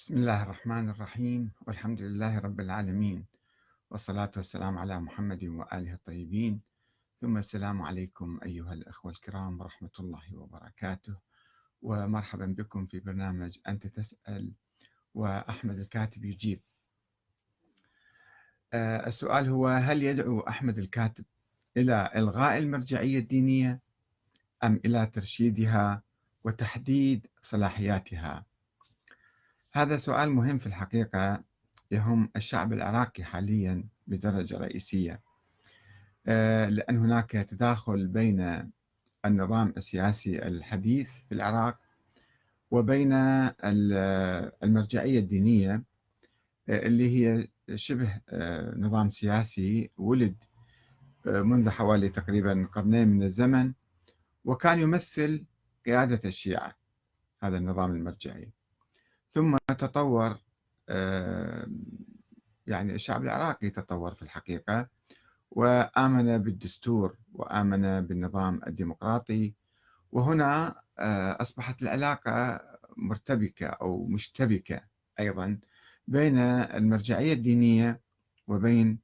بسم الله الرحمن الرحيم والحمد لله رب العالمين والصلاة والسلام على محمد وآله الطيبين. ثم السلام عليكم أيها الأخوة الكرام ورحمة الله وبركاته. ومرحبا بكم في برنامج أنت تسأل وأحمد الكاتب يجيب. آه، السؤال هو هل يدعو أحمد الكاتب إلى إلغاء المرجعية الدينية أم إلى ترشيدها وتحديد صلاحياتها؟ هذا سؤال مهم في الحقيقة يهم الشعب العراقي حاليا بدرجة رئيسية. آه، لأن هناك تداخل بين النظام السياسي الحديث في العراق وبين المرجعية الدينية آه، اللي هي شبه آه، نظام سياسي ولد منذ حوالي تقريبا قرنين من الزمن وكان يمثل قيادة الشيعة هذا النظام المرجعي. ثم تطور يعني الشعب العراقي تطور في الحقيقة وآمن بالدستور وآمن بالنظام الديمقراطي وهنا آه، أصبحت العلاقة مرتبكة أو مشتبكة أيضا بين المرجعية الدينية وبين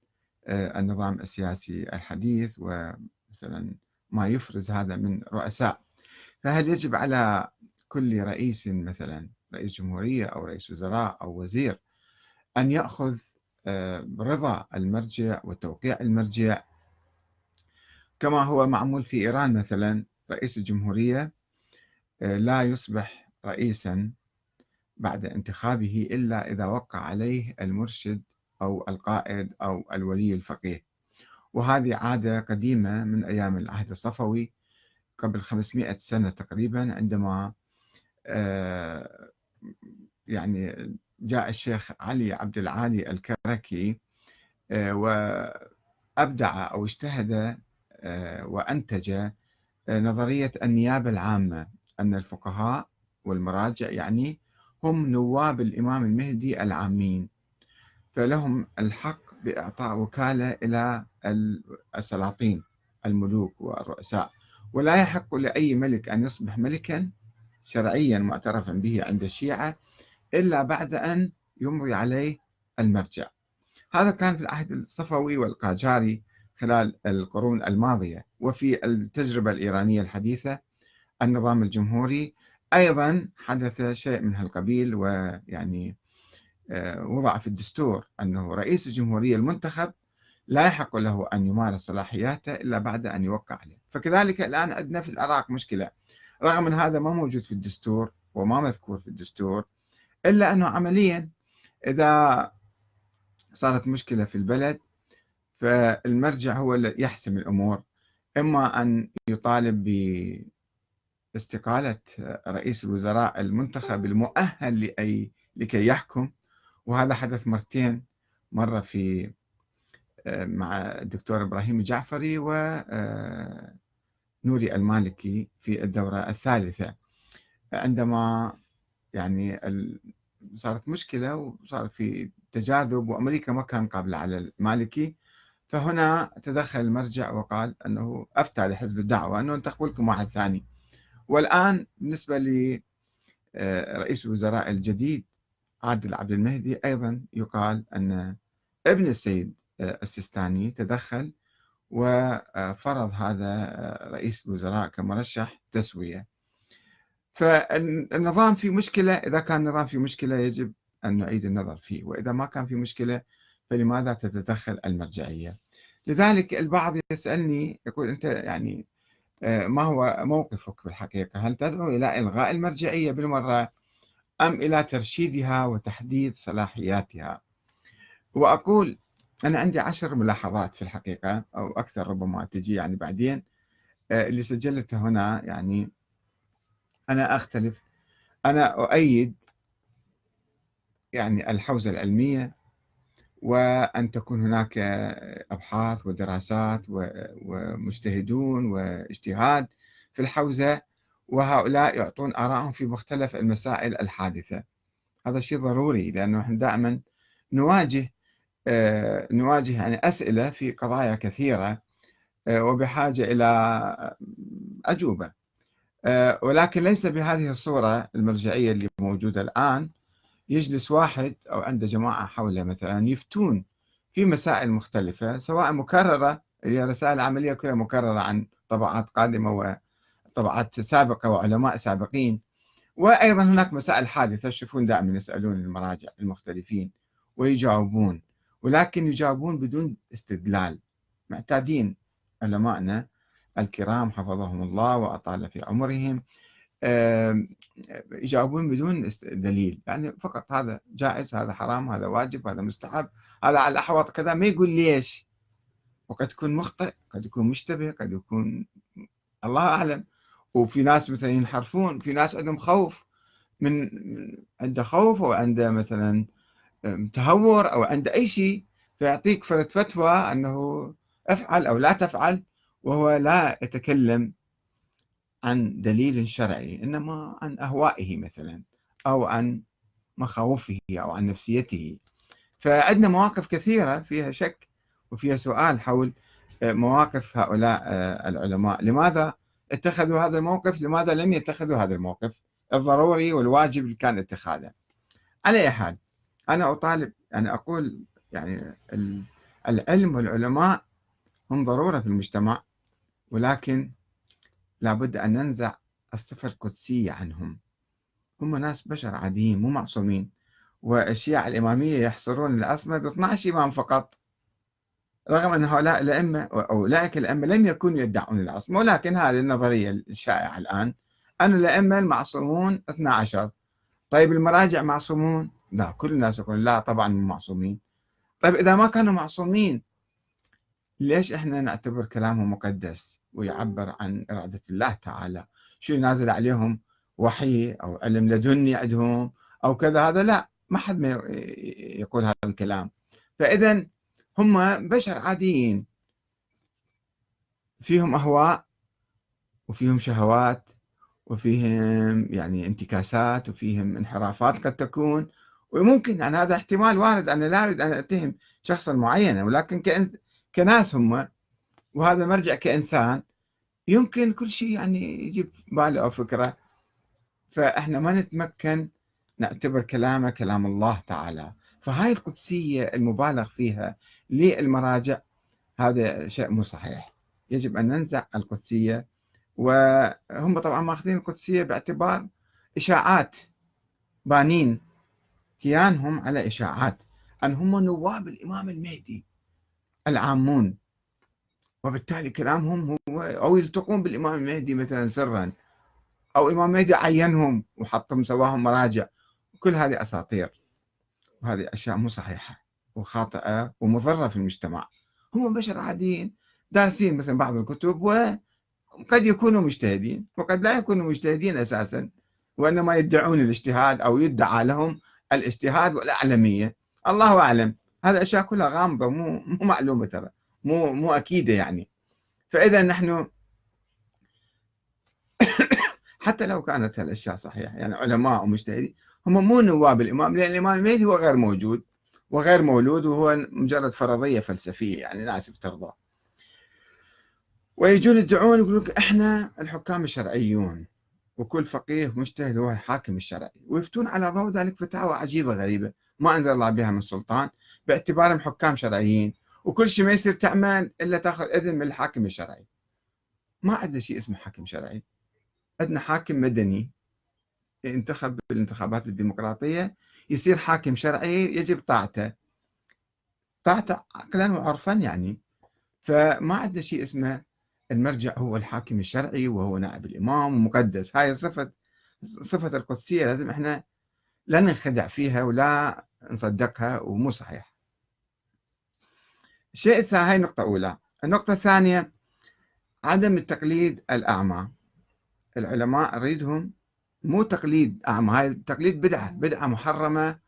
آه، النظام السياسي الحديث ومثلا ما يفرز هذا من رؤساء. فهل يجب على كل رئيس مثلا رئيس جمهورية أو رئيس وزراء أو وزير أن يأخذ آه، رضا المرجع وتوقيع المرجع. كما هو معمول في إيران مثلا رئيس الجمهورية آه، لا يصبح رئيسا بعد انتخابه إلا إذا وقع عليه المرشد أو القائد أو الولي الفقيه. وهذه عادة قديمة من أيام العهد الصفوي قبل 500 سنة تقريبا عندما آه، يعني جاء الشيخ علي عبد العالي الكركي آه، وأبدع أو اجتهد آه، وأنتج آه، نظرية النيابة العامة أن الفقهاء والمراجع يعني هم نواب الإمام المهدي العامين فلهم الحق بإعطاء وكالة إلى السلاطين الملوك والرؤساء. ولا يحق لأي ملك أن يصبح ملكا شرعيا معترفا به عند الشيعة إلا بعد أن يمضي عليه المرجع. هذا كان في العهد الصفوي والقاجاري خلال القرون الماضية. وفي التجربة الإيرانية الحديثة النظام الجمهوري أيضا حدث شيء من هالقبيل ويعني آه، وضع في الدستور أنه رئيس الجمهورية المنتخب لا يحق له أن يمارس صلاحياته إلا بعد أن يوقع عليه. فكذلك الآن عندنا في العراق مشكلة. رغم أن هذا ما موجود في الدستور وما مذكور في الدستور إلا أنه عمليا إذا صارت مشكلة في البلد فالمرجع هو اللي يحسم الأمور. إما أن يطالب باستقالة رئيس الوزراء المنتخب المؤهل لأي لكي يحكم. وهذا حدث مرتين مرة في مع الدكتور إبراهيم الجعفري ونوري المالكي في الدورة الثالثة. عندما يعني صارت مشكلة وصار في تجاذب وأمريكا ما كان قابلة على المالكي فهنا تدخل المرجع وقال أنه أفتى لحزب الدعوة أنه انتخبوا لكم واحد ثاني. والآن بالنسبة لرئيس آه، الوزراء الجديد عادل عبد المهدي أيضا يقال أن ابن السيد آه، السيستاني تدخل وفرض هذا آه، رئيس الوزراء كمرشح تسوية. فالنظام في مشكلة إذا كان النظام في مشكلة يجب أن نعيد النظر فيه وإذا ما كان في مشكلة فلماذا تتدخل المرجعية؟ لذلك البعض يسألني يقول أنت يعني آه، ما هو موقفك في الحقيقة؟ هل تدعو إلى إلغاء المرجعية بالمرة أم إلى ترشيدها وتحديد صلاحياتها؟ وأقول أنا عندي عشر ملاحظات في الحقيقة أو أكثر ربما تجي يعني بعدين. آه، اللي سجلتها هنا يعني أنا أختلف. أنا أؤيد يعني الحوزة العلمية وأن تكون هناك أبحاث ودراسات ومجتهدون واجتهاد في الحوزة وهؤلاء يعطون آرائهم في مختلف المسائل الحادثة. هذا شيء ضروري لأنه نحن دائما نواجه نواجه يعني أسئلة في قضايا كثيرة آه، وبحاجة إلى أجوبة. آه، ولكن ليس بهذه الصورة المرجعية اللي موجودة الآن. يجلس واحد أو عنده جماعة حوله مثلا يفتون في مسائل مختلفة سواء مكررة هي رسائل عملية كلها مكررة عن طبعات قادمة وطبعات سابقة وعلماء سابقين. وأيضا هناك مسائل حادثة تشوفون دائما يسألون المراجع المختلفين ويجاوبون. ولكن يجاوبون بدون استدلال. معتادين علمائنا الكرام حفظهم الله وأطال في عمرهم. يجاوبون بدون دليل. يعني فقط هذا جائز هذا حرام هذا واجب هذا مستحب هذا على الأحوط كذا ما يقول ليش؟ وقد يكون مخطئ قد يكون مشتبه قد يكون الله أعلم. وفي ناس مثلا ينحرفون في ناس عندهم خوف من عنده خوف أو عنده مثلا تهور أو عنده أي شيء فيعطيك فرد فتوى أنه افعل أو لا تفعل وهو لا يتكلم عن دليل شرعي إنما عن أهوائه مثلا أو عن مخاوفه أو عن نفسيته. فعندنا مواقف كثيرة فيها شك وفيها سؤال حول آه، مواقف هؤلاء آه، العلماء. لماذا اتخذوا هذا الموقف؟ لماذا لم يتخذوا هذا الموقف؟ الضروري والواجب اللي كان اتخاذه. على أي حال أنا أطالب أنا أقول يعني العلم والعلماء هم ضرورة في المجتمع ولكن لابد أن ننزع الصفة القدسية عنهم. هم ناس بشر عاديين مو معصومين. والشيعة الإمامية يحصرون العصمة ب 12 إمام فقط. رغم أن هؤلاء الأئمة أولئك الأئمة لم يكونوا يدعون العصمة ولكن هذه النظرية الشائعة الآن. أن الأئمة المعصومون 12 طيب المراجع معصومون؟ لا كل الناس يقولون لا طبعا معصومين. طيب إذا ما كانوا معصومين ليش إحنا نعتبر كلامهم مقدس ويعبر عن إرادة الله تعالى؟ شو نازل عليهم؟ وحي أو علم لدني عندهم أو كذا هذا لا ما حد ما يقول هذا الكلام. فإذا هم بشر عاديين. فيهم أهواء وفيهم شهوات وفيهم يعني انتكاسات وفيهم انحرافات قد تكون وممكن يعني هذا احتمال وارد أنا لا أريد أن أتهم شخصا معينا ولكن كناس هم وهذا مرجع كإنسان يمكن كل شيء يعني يجيب باله أو فكرة. فإحنا ما نتمكن نعتبر كلامه كلام الله تعالى. فهاي القدسية المبالغ فيها للمراجع هذا شيء مو صحيح. يجب أن ننزع القدسية وهم طبعا ماخذين القدسية باعتبار إشاعات بانين. كيانهم على إشاعات. أن هم نواب الإمام المهدي العامون. وبالتالي كلامهم هو أو يلتقون بالإمام المهدي مثلا سرا أو الإمام المهدي عينهم وحطهم سواهم مراجع. كل هذه أساطير. وهذه أشياء مو صحيحة وخاطئة ومضرة في المجتمع. هم بشر عاديين دارسين مثلا بعض الكتب وقد يكونوا مجتهدين وقد لا يكونوا مجتهدين أساسا وإنما يدعون الاجتهاد أو يدعى لهم الاجتهاد والأعلمية. الله أعلم. هذا أشياء كلها غامضة مو مو معلومة ترى. مو مو أكيدة يعني. فإذا نحن حتى لو كانت هالأشياء صحيحة يعني علماء ومجتهدين هم مو نواب الإمام لأن الإمام المهدي هو غير موجود وغير مولود وهو مجرد فرضية فلسفية يعني ناس بترضى. ويجون يدعون يقول لك إحنا الحكام الشرعيون. وكل فقيه مجتهد هو الحاكم الشرعي. ويفتون على ضوء ذلك فتاوى عجيبة غريبة ما أنزل الله بها من سلطان باعتبارهم حكام شرعيين. وكل شيء ما يصير تعمل إلا تأخذ إذن من الحاكم الشرعي. ما عندنا شيء اسمه حاكم شرعي. عندنا حاكم مدني. ينتخب بالانتخابات الديمقراطية يصير حاكم شرعي يجب طاعته. طاعته عقلا وعرفا يعني. فما عندنا شيء اسمه المرجع هو الحاكم الشرعي وهو نائب الإمام ومقدس. هاي صفة صفة القدسية لازم إحنا لا ننخدع فيها ولا نصدقها ومو صحيح. الشيء الثاني هاي نقطة أولى. النقطة الثانية عدم التقليد الأعمى. العلماء نريدهم مو تقليد أعمى هاي تقليد بدعة بدعة محرمة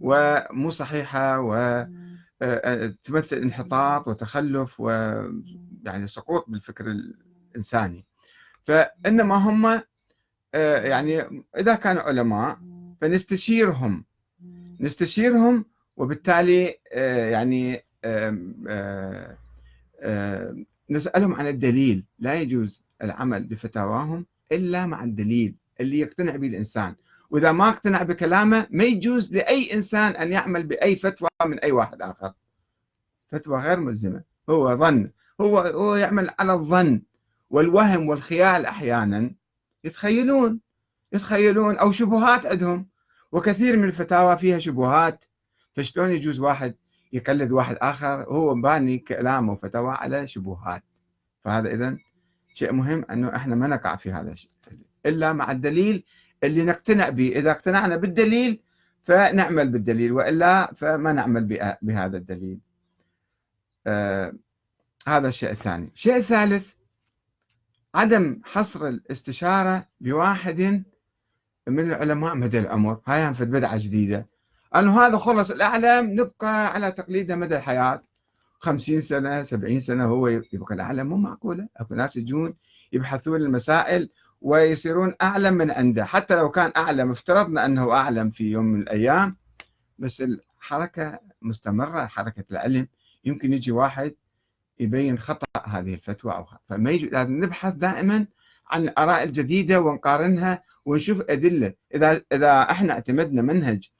ومو صحيحة وتمثل آه، آه، انحطاط وتخلف ويعني سقوط بالفكر الإنساني. فإنما هم آه، يعني إذا كانوا علماء فنستشيرهم. نستشيرهم وبالتالي يعني نسألهم عن الدليل. لا يجوز العمل بفتاواهم إلا مع الدليل اللي يقتنع به الإنسان. وإذا ما اقتنع بكلامه ما يجوز لأي إنسان أن يعمل بأي فتوى من أي واحد آخر. فتوى غير ملزمة. هو ظن هو هو يعمل على الظن والوهم والخيال أحيانا. يتخيلون يتخيلون أو شبهات عندهم. وكثير من الفتاوى فيها شبهات. فشلون يجوز واحد يقلد واحد آخر؟ هو باني كلامه وفتوى على شبهات. فهذا إذا شيء مهم أنه إحنا ما نقع في هذا الشيء. إلا مع الدليل اللي نقتنع به. إذا اقتنعنا بالدليل فنعمل بالدليل وإلا فما نعمل بهذا الدليل. آه هذا الشيء الثاني. الشيء الثالث عدم حصر الاستشارة بواحد من العلماء مدى العمر. هاي هم في بدعة جديدة. أنه هذا خلص الأعلم نبقى على تقليده مدى الحياة. خمسين سنة سبعين سنة هو يبقى الأعلم مو معقولة. أكو ناس يجون يبحثون المسائل ويصيرون أعلم من عنده. حتى لو كان أعلم افترضنا أنه أعلم في يوم من الأيام بس الحركة مستمرة حركة العلم. يمكن يجي واحد يبين خطأ هذه الفتوى أو خطأ فما يجي لازم نبحث دائما عن الآراء الجديدة ونقارنها ونشوف أدلة. إذا إذا إحنا اعتمدنا منهج